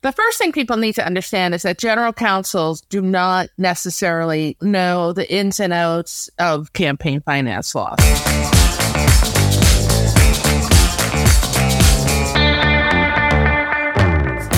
The first thing people need to understand is that general counsels do not necessarily know the ins and outs of campaign finance laws.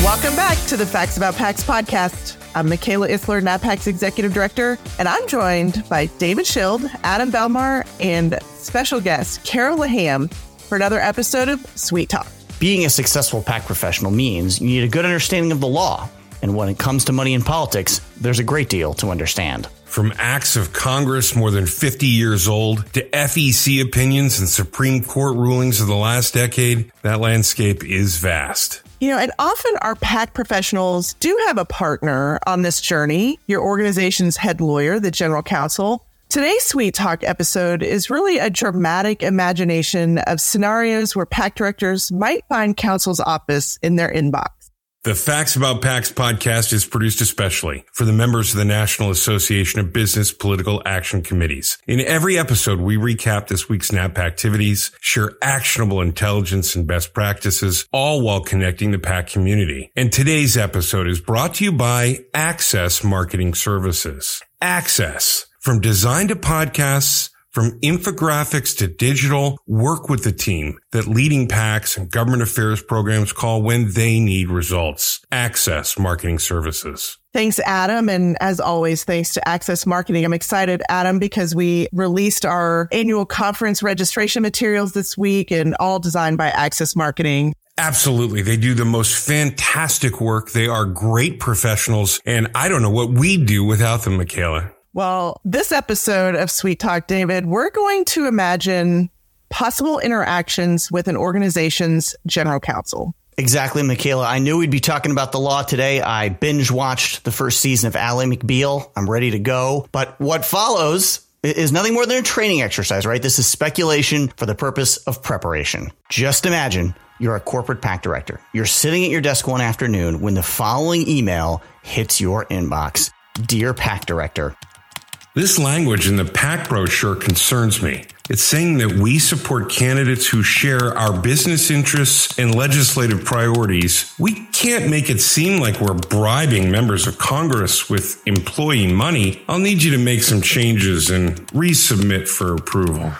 Welcome back to the Facts About PACs podcast. I'm Michaela Isler, NABPAC's Executive Director, and I'm joined by David Schild, Adam Belmar, and special guest Carol Laham for another episode of Suite Talk being a successful PAC professional means you need a good understanding of the law. And when it comes to money in politics, there's a great deal to understand. From acts of Congress more than 50 years old to FEC opinions and Supreme Court rulings of the last decade, that landscape is vast. You know, and often our PAC professionals do have a partner on this journey, your organization's head lawyer, the general counsel. Today's Suite Talk episode is really a dramatic imagination of scenarios where PAC directors might find counsel's office in their inbox. The Facts About PACs podcast is produced especially for the members of the National Association of Business Political Action Committees. In every episode, we recap this week's NAP activities, share actionable intelligence and best practices, all while connecting the PAC community. And today's episode is brought to you by Access Marketing Services. Access from design to podcasts, from infographics to digital, work with the team that leading PACs and government affairs programs call when they need results. Access Marketing Services. Thanks, Adam. And as always, thanks to Access Marketing. I'm excited, Adam, because we released our annual conference registration materials this week and all designed by Access Marketing. Absolutely. They do the most fantastic work. They are great professionals. And I don't know what we'd do without them, Michaela. Well, this episode of Suite Talk, David, we're going to imagine possible interactions with an organization's general counsel. Exactly, Michaela. I knew we'd be talking about the law today. I binge watched the first season of Ally McBeal. I'm ready to go. But what follows is nothing more than a training exercise, right? This is speculation for the purpose of preparation. Just imagine you're a corporate PAC director. You're sitting at your desk one afternoon when the following email hits your inbox. Dear PAC director, this language in the PAC brochure concerns me. It's saying that we support candidates who share our business interests and legislative priorities. We can't make it seem like we're bribing members of Congress with employee money. I'll need you to make some changes and resubmit for approval.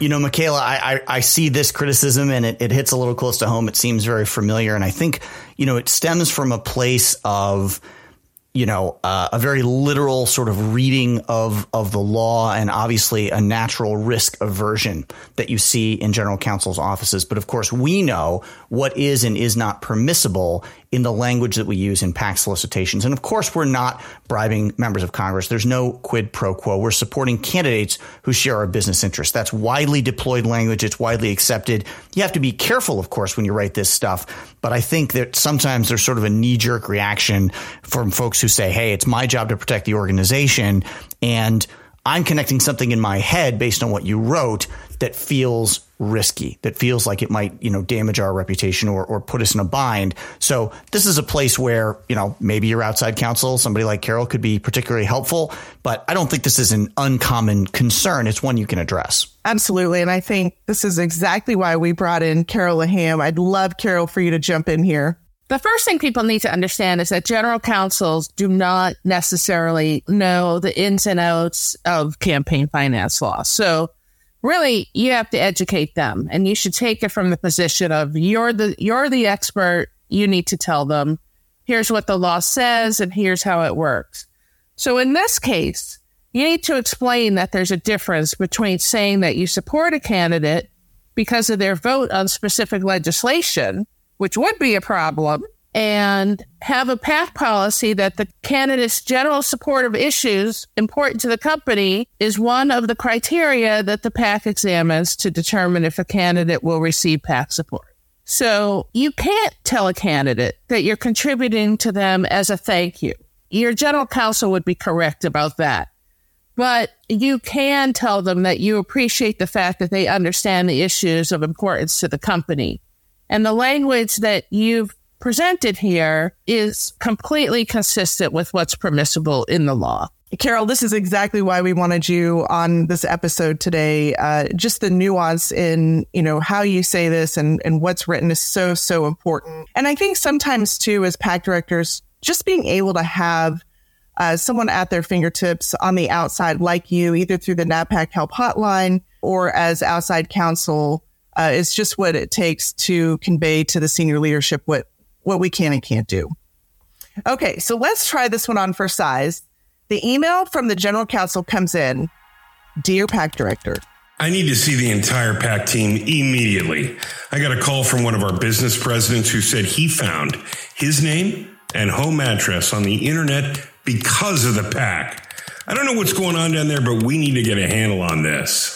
You know, Michaela, I, I, I, see this criticism and it, it hits a little close to home. It seems very familiar. And I think, you know, it stems from a place of you know, uh, a very literal sort of reading of of the law, and obviously a natural risk aversion that you see in general counsel's offices. But of course, we know what is and is not permissible in the language that we use in PAC solicitations. And of course, we're not bribing members of Congress. There's no quid pro quo. We're supporting candidates who share our business interests. That's widely deployed language. It's widely accepted. You have to be careful, of course, when you write this stuff. But I think that sometimes there's sort of a knee jerk reaction from folks who say, Hey, it's my job to protect the organization. And I'm connecting something in my head based on what you wrote that feels risky, that feels like it might, you know, damage our reputation or, or put us in a bind. So this is a place where, you know, maybe your outside counsel, somebody like Carol could be particularly helpful, but I don't think this is an uncommon concern. It's one you can address. Absolutely. And I think this is exactly why we brought in Carol Laham. I'd love Carol for you to jump in here. The first thing people need to understand is that general counsels do not necessarily know the ins and outs of campaign finance law. So really you have to educate them and you should take it from the position of you're the you're the expert. You need to tell them. Here's what the law says and here's how it works. So in this case you need to explain that there's a difference between saying that you support a candidate because of their vote on specific legislation which would be a problem and have a PAC policy that the candidate's general support of issues important to the company is one of the criteria that the PAC examines to determine if a candidate will receive PAC support. So you can't tell a candidate that you're contributing to them as a thank you. Your general counsel would be correct about that. But you can tell them that you appreciate the fact that they understand the issues of importance to the company. And the language that you've presented here is completely consistent with what's permissible in the law. Carol, this is exactly why we wanted you on this episode today. Uh, just the nuance in, you know, how you say this and, and what's written is so, so important. And I think sometimes too, as PAC directors, just being able to have uh, someone at their fingertips on the outside, like you, either through the NABPAC Help Hotline or as outside counsel, uh, is just what it takes to convey to the senior leadership what what we can and can't do. Okay, so let's try this one on for size. The email from the general counsel comes in Dear PAC Director, I need to see the entire PAC team immediately. I got a call from one of our business presidents who said he found his name and home address on the internet because of the PAC. I don't know what's going on down there, but we need to get a handle on this.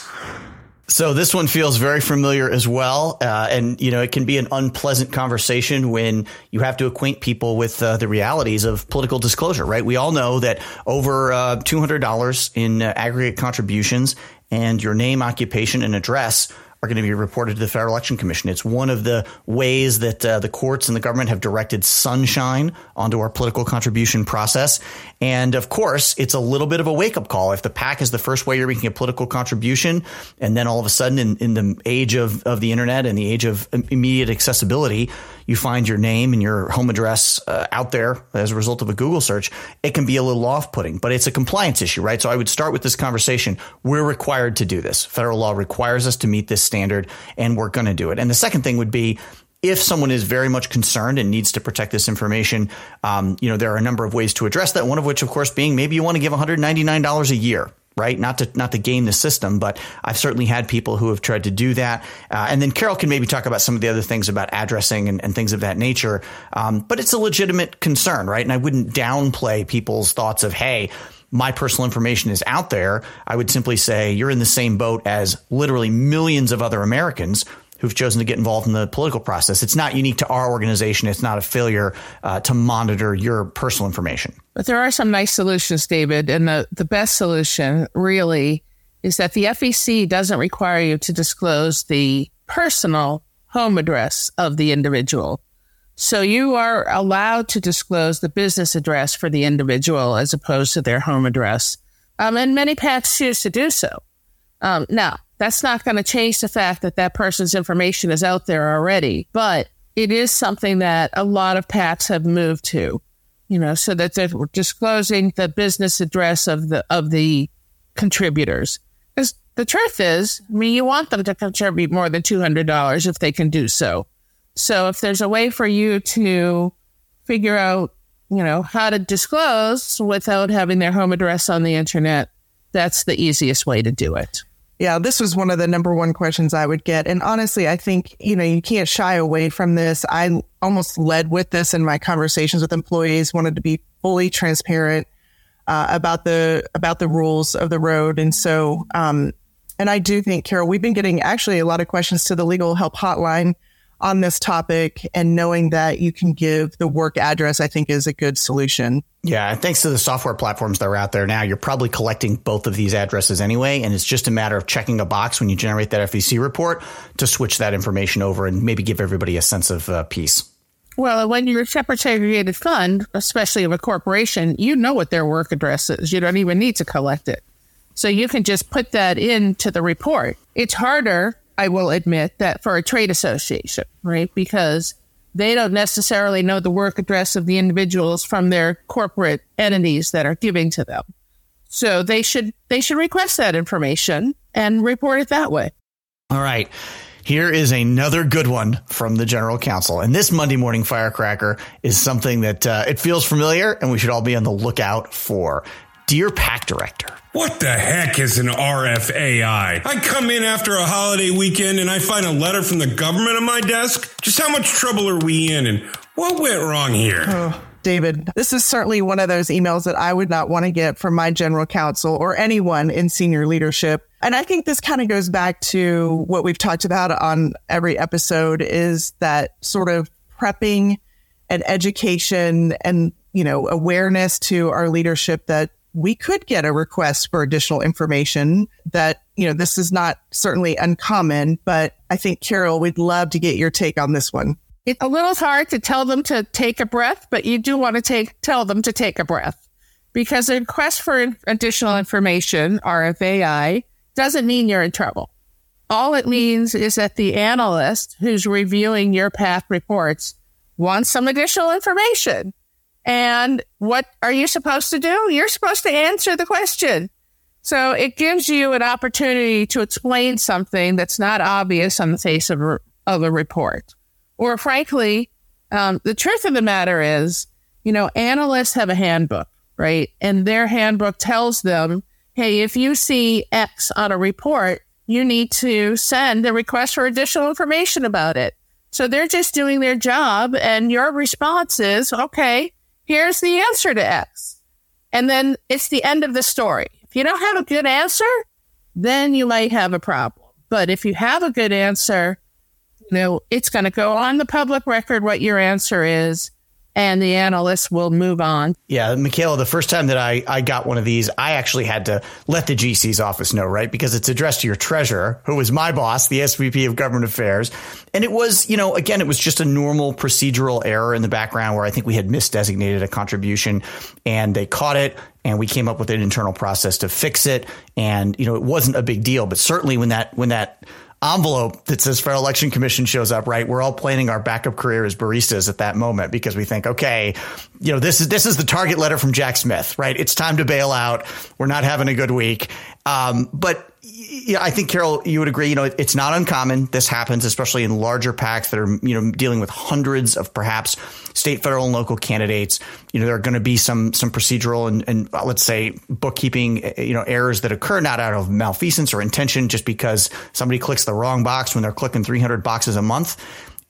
So this one feels very familiar as well, uh, and you know it can be an unpleasant conversation when you have to acquaint people with uh, the realities of political disclosure. Right? We all know that over uh, two hundred dollars in uh, aggregate contributions and your name, occupation, and address are going to be reported to the Federal Election Commission. It's one of the ways that uh, the courts and the government have directed sunshine onto our political contribution process. And of course, it's a little bit of a wake up call. If the PAC is the first way you're making a political contribution, and then all of a sudden, in, in the age of, of the internet and the age of immediate accessibility, you find your name and your home address uh, out there as a result of a Google search, it can be a little off putting, but it's a compliance issue, right? So I would start with this conversation. We're required to do this. Federal law requires us to meet this standard, and we're going to do it. And the second thing would be, if someone is very much concerned and needs to protect this information, um, you know, there are a number of ways to address that. One of which, of course, being maybe you want to give $199 a year right? Not to not to game the system, but I've certainly had people who have tried to do that. Uh, and then Carol can maybe talk about some of the other things about addressing and, and things of that nature. Um, but it's a legitimate concern, right? And I wouldn't downplay people's thoughts of, hey, my personal information is out there. I would simply say you're in the same boat as literally millions of other Americans who've chosen to get involved in the political process. It's not unique to our organization. It's not a failure uh, to monitor your personal information. But there are some nice solutions, David. And the, the best solution really is that the FEC doesn't require you to disclose the personal home address of the individual. So you are allowed to disclose the business address for the individual as opposed to their home address. Um, and many PACs choose to do so. Um, now, that's not going to change the fact that that person's information is out there already, but it is something that a lot of PACs have moved to, you know, so that they're disclosing the business address of the of the contributors. Because the truth is, I mean, you want them to contribute more than two hundred dollars if they can do so. So if there's a way for you to figure out, you know, how to disclose without having their home address on the internet, that's the easiest way to do it. Yeah, this was one of the number one questions I would get. And honestly, I think, you know, you can't shy away from this. I almost led with this in my conversations with employees, wanted to be fully transparent uh, about the about the rules of the road. And so um, and I do think, Carol, we've been getting actually a lot of questions to the legal help hotline on this topic and knowing that you can give the work address, I think is a good solution. Yeah. Thanks to the software platforms that are out there now, you're probably collecting both of these addresses anyway. And it's just a matter of checking a box when you generate that FEC report to switch that information over and maybe give everybody a sense of uh, peace. Well, when you're a separate segregated fund, especially of a corporation, you know what their work address is. You don't even need to collect it. So you can just put that into the report. It's harder I will admit that for a trade association, right? Because they don't necessarily know the work address of the individuals from their corporate entities that are giving to them. So they should they should request that information and report it that way. All right. Here is another good one from the general counsel. And this Monday morning firecracker is something that uh, it feels familiar and we should all be on the lookout for. Dear PAC Director, what the heck is an RFAI? I come in after a holiday weekend and I find a letter from the government on my desk. Just how much trouble are we in and what went wrong here? Oh, David, this is certainly one of those emails that I would not want to get from my general counsel or anyone in senior leadership. And I think this kind of goes back to what we've talked about on every episode is that sort of prepping and education and, you know, awareness to our leadership that we could get a request for additional information that, you know, this is not certainly uncommon, but I think Carol, we'd love to get your take on this one. It's a little hard to tell them to take a breath, but you do want to take, tell them to take a breath. because a request for additional information, RFAI, doesn't mean you're in trouble. All it means is that the analyst who's reviewing your path reports wants some additional information. And what are you supposed to do? You're supposed to answer the question. So it gives you an opportunity to explain something that's not obvious on the face of, of a report. Or frankly, um, the truth of the matter is, you know, analysts have a handbook, right? And their handbook tells them, hey, if you see X on a report, you need to send a request for additional information about it. So they're just doing their job, and your response is, okay, here's the answer to X. And then it's the end of the story. If you don't have a good answer, then you might have a problem. But if you have a good answer, you know, it's going to go on the public record what your answer is and the analysts will move on. Yeah, Michaela, the first time that I, I got one of these, I actually had to let the GC's office know, right? Because it's addressed to your treasurer, who was my boss, the SVP of government affairs. And it was, you know, again, it was just a normal procedural error in the background where I think we had misdesignated a contribution and they caught it and we came up with an internal process to fix it. And, you know, it wasn't a big deal, but certainly when that, when that, envelope that says Federal Election Commission shows up, right? We're all planning our backup career as baristas at that moment because we think, okay, you know, this is this is the target letter from Jack Smith, right? It's time to bail out. We're not having a good week. Um, but yeah, I think Carol, you would agree. You know, it's not uncommon. This happens, especially in larger PACs that are you know dealing with hundreds of perhaps state, federal, and local candidates. You know, there are going to be some some procedural and, and uh, let's say bookkeeping uh, you know errors that occur not out of malfeasance or intention, just because somebody clicks the wrong box when they're clicking 300 boxes a month,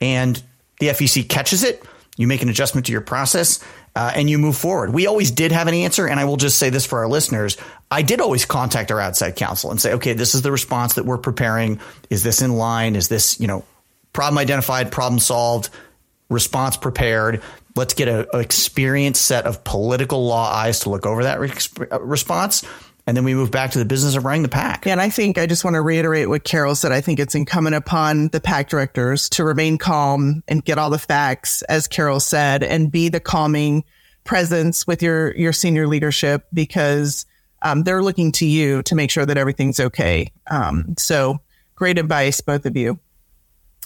and the FEC catches it. You make an adjustment to your process uh, and you move forward. We always did have an answer. And I will just say this for our listeners. I did always contact our outside counsel and say, okay, this is the response that we're preparing. Is this in line? Is this, you know, problem identified, problem solved, response prepared? Let's get an experienced set of political law eyes to look over that re- uh, response and then we move back to the business of running the PAC. And I think I just want to reiterate what Carol said. I think it's incumbent upon the PAC directors to remain calm and get all the facts, as Carol said, and be the calming presence with your your senior leadership because um, they're looking to you to make sure that everything's okay. Um, so great advice, both of you.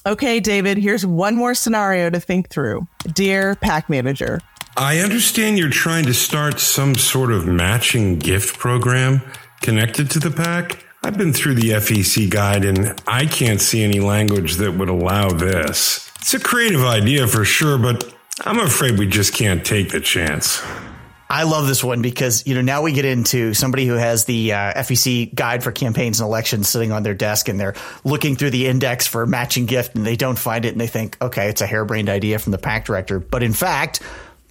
Okay, David, here's one more scenario to think through. Dear PAC manager, I understand you're trying to start some sort of matching gift program connected to the PAC. I've been through the FEC guide and I can't see any language that would allow this. It's a creative idea for sure, but I'm afraid we just can't take the chance. I love this one because you know now we get into somebody who has the uh, FEC guide for campaigns and elections sitting on their desk and they're looking through the index for matching gift and they don't find it and they think okay it's a harebrained idea from the PAC director. But in fact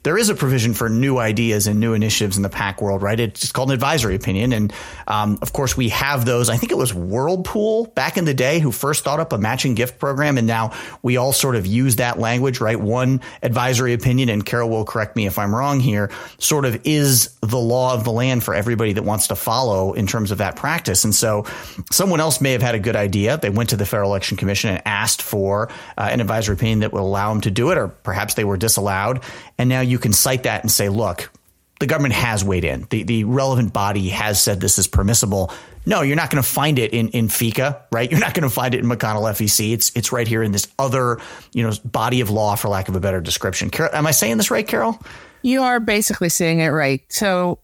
there is a provision for new ideas and new initiatives in the PAC world, right? It's called an advisory opinion. And um, of course, we have those. I think it was Whirlpool back in the day who first thought up a matching gift program. And now we all sort of use that language, right? One advisory opinion, and Carol will correct me if I'm wrong here, sort of is the law of the land for everybody that wants to follow in terms of that practice. And so someone else may have had a good idea. They went to the Federal Election Commission and asked for uh, an advisory opinion that would allow them to do it, or perhaps they were disallowed. And now you can cite that and say, look, the government has weighed in. The, the relevant body has said this is permissible. No, you're not going to find it in, in FECA, right? You're not going to find it in McConnell FEC. It's it's right here in this other, you know, body of law, for lack of a better description. Carol, am I saying this right, Carol? You are basically saying it right. So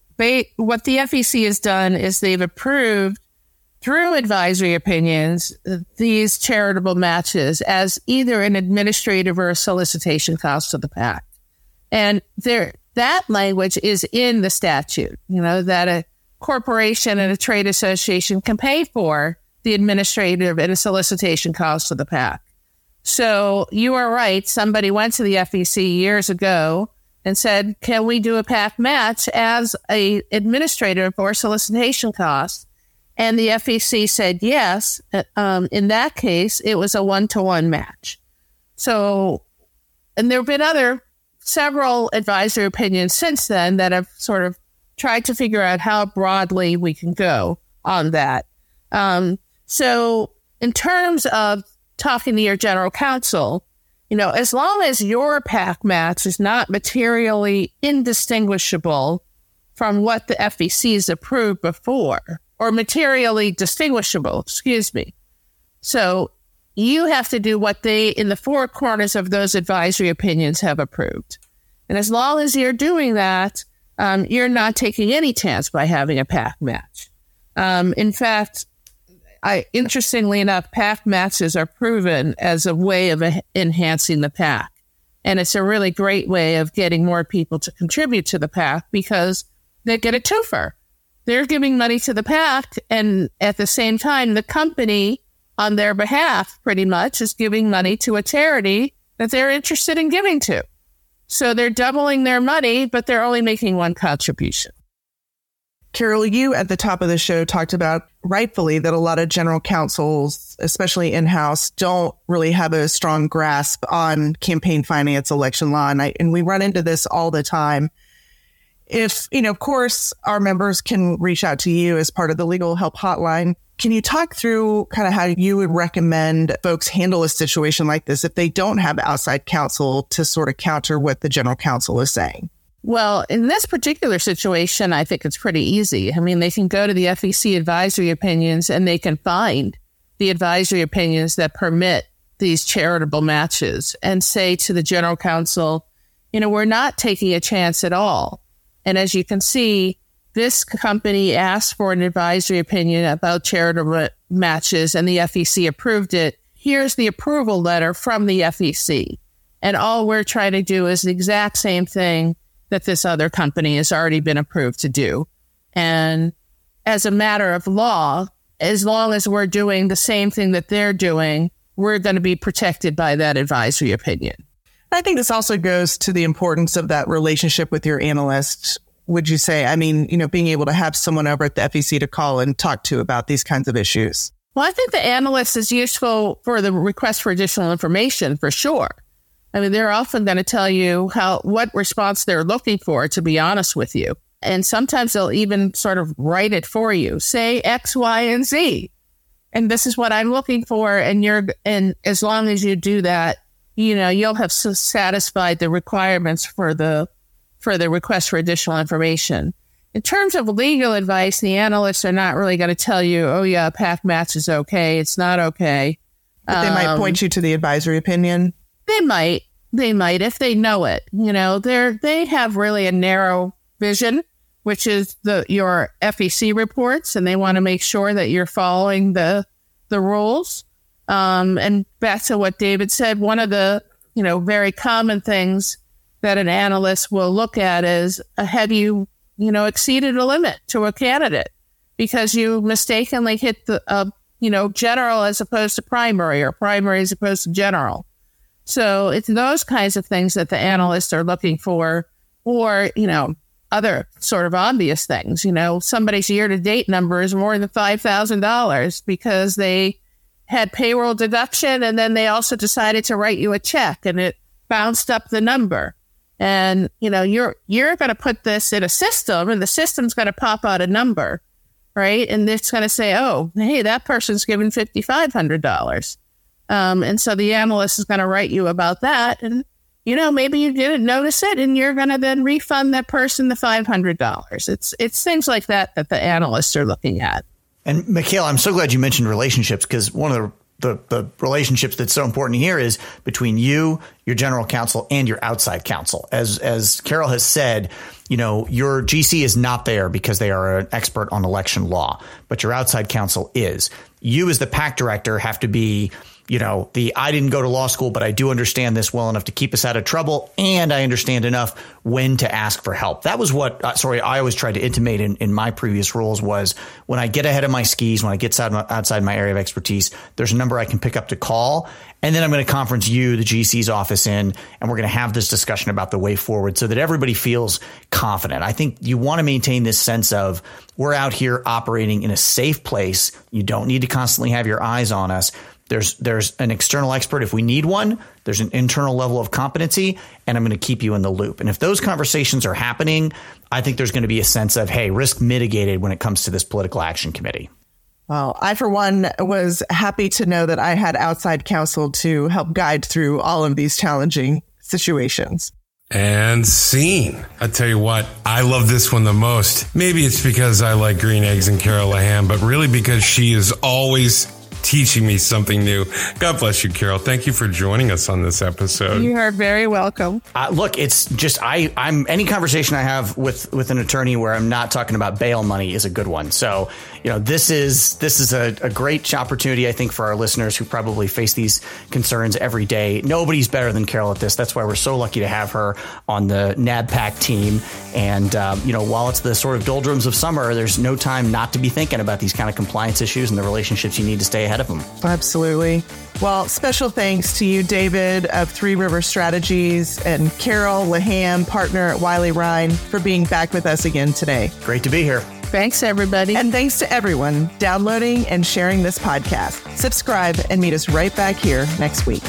what the FEC has done is they've approved through advisory opinions these charitable matches as either an administrative or a solicitation cost to the PAC. And there, that language is in the statute, you know, that a corporation and a trade association can pay for the administrative and a solicitation costs of the PAC. So you are right. Somebody went to the FEC years ago and said, can we do a PAC match as a administrative or solicitation cost? And the FEC said yes. Um, in that case, it was a one to one match. So, and there have been other several advisory opinions since then that have sort of tried to figure out how broadly we can go on that. Um, so, in terms of talking to your general counsel, you know, as long as your PAC match is not materially indistinguishable from what the FEC has approved before or materially distinguishable, excuse me. So you have to do what they, in the four corners of those advisory opinions, have approved. And as long as you're doing that, um, you're not taking any chance by having a PAC match. Um, in fact, I, interestingly enough, PAC matches are proven as a way of enhancing the PAC. And it's a really great way of getting more people to contribute to the PAC because they get a twofer. They're giving money to the PAC, and at the same time, the company on their behalf pretty much is giving money to a charity that they're interested in giving to. So they're doubling their money, but they're only making one contribution. Carol, you at the top of the show talked about rightfully that a lot of general counsels, especially in house, don't really have a strong grasp on campaign finance election law. And, I, and we run into this all the time. If, you know, of course, our members can reach out to you as part of the legal help hotline. Can you talk through kind of how you would recommend folks handle a situation like this if they don't have outside counsel to sort of counter what the general counsel is saying? Well, in this particular situation, I think it's pretty easy. I mean, they can go to the FEC advisory opinions and they can find the advisory opinions that permit these charitable matches and say to the general counsel, you know, we're not taking a chance at all. And as you can see, this company asked for an advisory opinion about charitable matches and the FEC approved it. Here's the approval letter from the FEC. And all we're trying to do is the exact same thing that this other company has already been approved to do. And as a matter of law, as long as we're doing the same thing that they're doing, we're going to be protected by that advisory opinion. I think this also goes to the importance of that relationship with your analyst. Would you say? I mean, you know, being able to have someone over at the FEC to call and talk to about these kinds of issues. Well, I think the analyst is useful for the request for additional information for sure. I mean, they're often going to tell you how what response they're looking for, to be honest with you. And sometimes they'll even sort of write it for you. Say X, Y, and Z. And this is what I'm looking for. And you're, and as long as you do that, you know, you'll have satisfied the requirements for the, for the request for additional information. In terms of legal advice, the analysts are not really going to tell you, oh, yeah, PAC match is okay. It's not okay. But they um, might point you to the advisory opinion. They might. They might if they know it. You know, they're they have really a narrow vision, which is the your FEC reports, and they want to make sure that you're following the the rules. Um, and back to what David said, one of the you know very common things that an analyst will look at is uh, have you you know exceeded a limit to a candidate because you mistakenly hit the uh, you know general as opposed to primary or primary as opposed to general so it's those kinds of things that the analysts are looking for, or, you know, other sort of obvious things. You know, somebody's year to date number is more than $5,000 because they had payroll deduction and then they also decided to write you a check and it bounced up the number. And, you know, you're, you're going to put this in a system and the system's going to pop out a number, right? And it's going to say, oh, hey, that person's given $5,500. Um, and so the analyst is going to write you about that. And, you know, maybe you didn't notice it and you're going to then refund that person the $500. It's, it's things like that that the analysts are looking at. And Michaela, I'm so glad you mentioned relationships because one of the the, the relationships that's so important here is between you, your general counsel, and your outside counsel. As as Carol has said, you know, your GC is not there because they are an expert on election law, but your outside counsel is. You as the PAC director have to be you know, the I didn't go to law school, but I do understand this well enough to keep us out of trouble. And I understand enough when to ask for help. That was what, uh, sorry, I always tried to intimate in, in my previous roles was when I get ahead of my skis, when I get outside my, outside my area of expertise, there's a number I can pick up to call. And then I'm going to conference you, the GC's office in, and we're going to have this discussion about the way forward so that everybody feels confident. I think you want to maintain this sense of we're out here operating in a safe place. You don't need to constantly have your eyes on us. There's there's an external expert if we need one. There's an internal level of competency, and I'm going to keep you in the loop. And if those conversations are happening, I think there's going to be a sense of hey, risk mitigated when it comes to this political action committee. Well, I, for one, was happy to know that I had outside counsel to help guide through all of these challenging situations. And scene. I tell you what, I love this one the most. Maybe it's because I like green eggs and Carol Laham, but really because she is always teaching me something new. God bless you, Carol. Thank you for joining us on this episode. You are very welcome. Uh, look, it's just I I'm any conversation I have with with an attorney where I'm not talking about bail money is a good one. So you know this is this is a, a great opportunity I think for our listeners who probably face these concerns every day. Nobody's better than Carol at this. That's why we're so lucky to have her on the NABPAC team. And um, you know while it's the sort of doldrums of summer, there's no time not to be thinking about these kind of compliance issues and the relationships you need to stay ahead of them. Absolutely. Well, special thanks to you, David of Three River Strategies, and Carol Laham, partner at Wiley Rein, for being back with us again today. Great to be here. Thanks, everybody. And thanks to everyone downloading and sharing this podcast. Subscribe and meet us right back here next week.